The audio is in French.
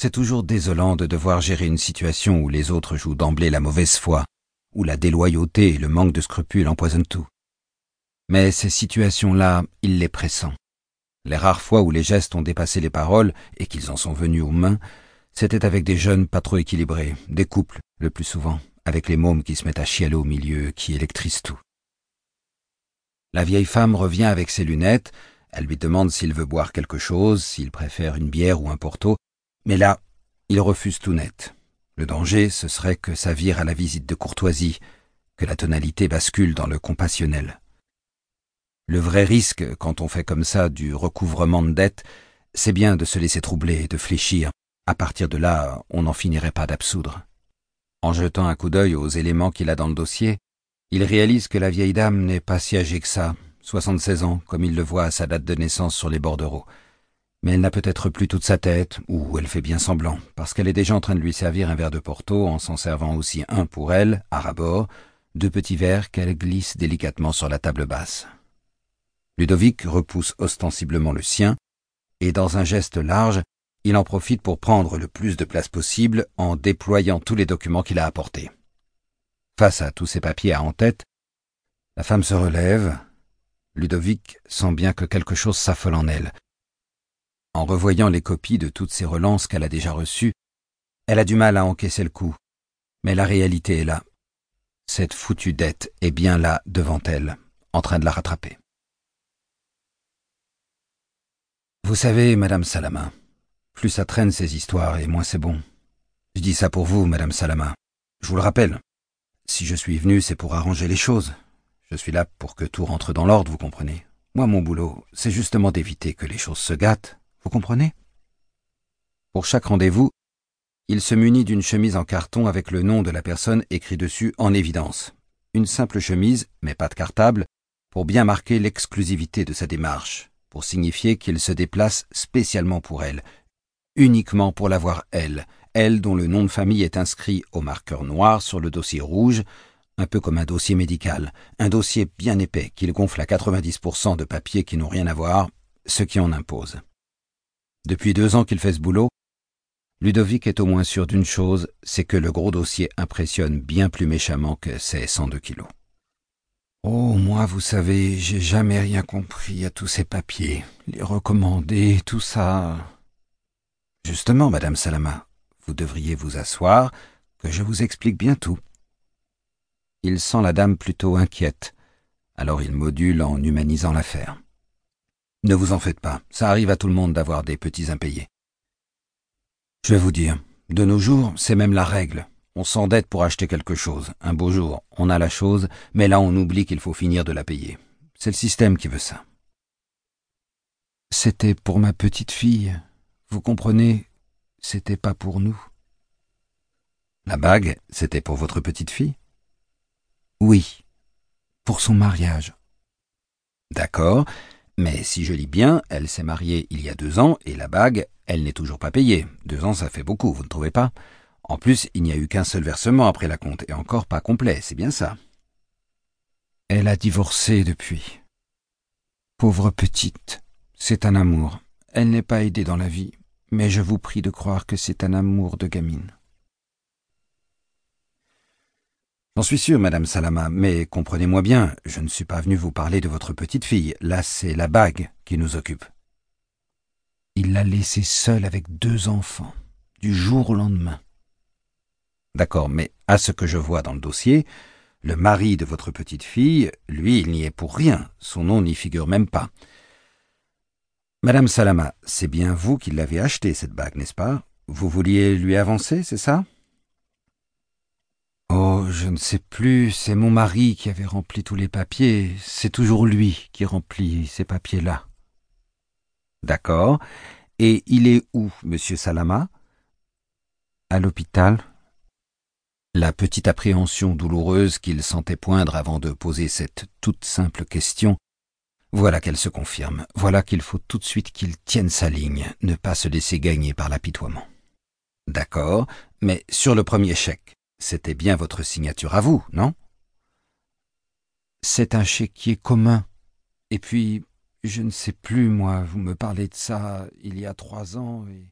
C'est toujours désolant de devoir gérer une situation où les autres jouent d'emblée la mauvaise foi, où la déloyauté et le manque de scrupules empoisonnent tout. Mais ces situations-là, il les pressent. Les rares fois où les gestes ont dépassé les paroles et qu'ils en sont venus aux mains, c'était avec des jeunes pas trop équilibrés, des couples, le plus souvent, avec les mômes qui se mettent à chialer au milieu, qui électrisent tout. La vieille femme revient avec ses lunettes, elle lui demande s'il veut boire quelque chose, s'il préfère une bière ou un porto, mais là, il refuse tout net. Le danger, ce serait que ça vire à la visite de courtoisie, que la tonalité bascule dans le compassionnel. Le vrai risque, quand on fait comme ça du recouvrement de dettes, c'est bien de se laisser troubler, de fléchir. À partir de là, on n'en finirait pas d'absoudre. En jetant un coup d'œil aux éléments qu'il a dans le dossier, il réalise que la vieille dame n'est pas si âgée que ça, 76 ans, comme il le voit à sa date de naissance sur les bordereaux. Mais elle n'a peut-être plus toute sa tête, ou elle fait bien semblant, parce qu'elle est déjà en train de lui servir un verre de Porto en s'en servant aussi un pour elle, à rabord, deux petits verres qu'elle glisse délicatement sur la table basse. Ludovic repousse ostensiblement le sien, et dans un geste large, il en profite pour prendre le plus de place possible en déployant tous les documents qu'il a apportés. Face à tous ces papiers à en tête, la femme se relève. Ludovic sent bien que quelque chose s'affole en elle. En revoyant les copies de toutes ces relances qu'elle a déjà reçues, elle a du mal à encaisser le coup. Mais la réalité est là. Cette foutue dette est bien là devant elle, en train de la rattraper. Vous savez, Madame Salama, plus ça traîne ces histoires et moins c'est bon. Je dis ça pour vous, Madame Salama. Je vous le rappelle. Si je suis venu, c'est pour arranger les choses. Je suis là pour que tout rentre dans l'ordre, vous comprenez. Moi, mon boulot, c'est justement d'éviter que les choses se gâtent, vous comprenez? Pour chaque rendez-vous, il se munit d'une chemise en carton avec le nom de la personne écrit dessus en évidence. Une simple chemise, mais pas de cartable, pour bien marquer l'exclusivité de sa démarche, pour signifier qu'il se déplace spécialement pour elle, uniquement pour la voir elle, elle dont le nom de famille est inscrit au marqueur noir sur le dossier rouge, un peu comme un dossier médical, un dossier bien épais qu'il gonfle à 90% de papiers qui n'ont rien à voir, ce qui en impose. Depuis deux ans qu'il fait ce boulot, Ludovic est au moins sûr d'une chose, c'est que le gros dossier impressionne bien plus méchamment que ses 102 kilos. Oh, moi, vous savez, j'ai jamais rien compris à tous ces papiers, les recommandés, tout ça. Justement, Madame Salama, vous devriez vous asseoir, que je vous explique bien tout. Il sent la dame plutôt inquiète, alors il module en humanisant l'affaire. Ne vous en faites pas, ça arrive à tout le monde d'avoir des petits impayés. Je vais vous dire, de nos jours, c'est même la règle. On s'endette pour acheter quelque chose. Un beau jour, on a la chose, mais là on oublie qu'il faut finir de la payer. C'est le système qui veut ça. C'était pour ma petite fille, vous comprenez, c'était pas pour nous. La bague, c'était pour votre petite fille? Oui, pour son mariage. D'accord, mais si je lis bien, elle s'est mariée il y a deux ans et la bague, elle n'est toujours pas payée. Deux ans, ça fait beaucoup, vous ne trouvez pas? En plus, il n'y a eu qu'un seul versement après la compte et encore pas complet, c'est bien ça. Elle a divorcé depuis. Pauvre petite, c'est un amour. Elle n'est pas aidée dans la vie mais je vous prie de croire que c'est un amour de gamine. J'en suis sûr, Madame Salama, mais comprenez-moi bien, je ne suis pas venu vous parler de votre petite fille. Là, c'est la bague qui nous occupe. Il l'a laissée seule avec deux enfants, du jour au lendemain. D'accord, mais à ce que je vois dans le dossier, le mari de votre petite fille, lui, il n'y est pour rien, son nom n'y figure même pas. Madame Salama, c'est bien vous qui l'avez achetée, cette bague, n'est-ce pas? Vous vouliez lui avancer, c'est ça? Je ne sais plus, c'est mon mari qui avait rempli tous les papiers, c'est toujours lui qui remplit ces papiers-là. D'accord. Et il est où, monsieur Salama? À l'hôpital? La petite appréhension douloureuse qu'il sentait poindre avant de poser cette toute simple question voilà qu'elle se confirme, voilà qu'il faut tout de suite qu'il tienne sa ligne, ne pas se laisser gagner par l'apitoiement. D'accord, mais sur le premier chèque, c'était bien votre signature à vous, non? C'est un chéquier commun. Et puis, je ne sais plus, moi, vous me parlez de ça il y a trois ans, et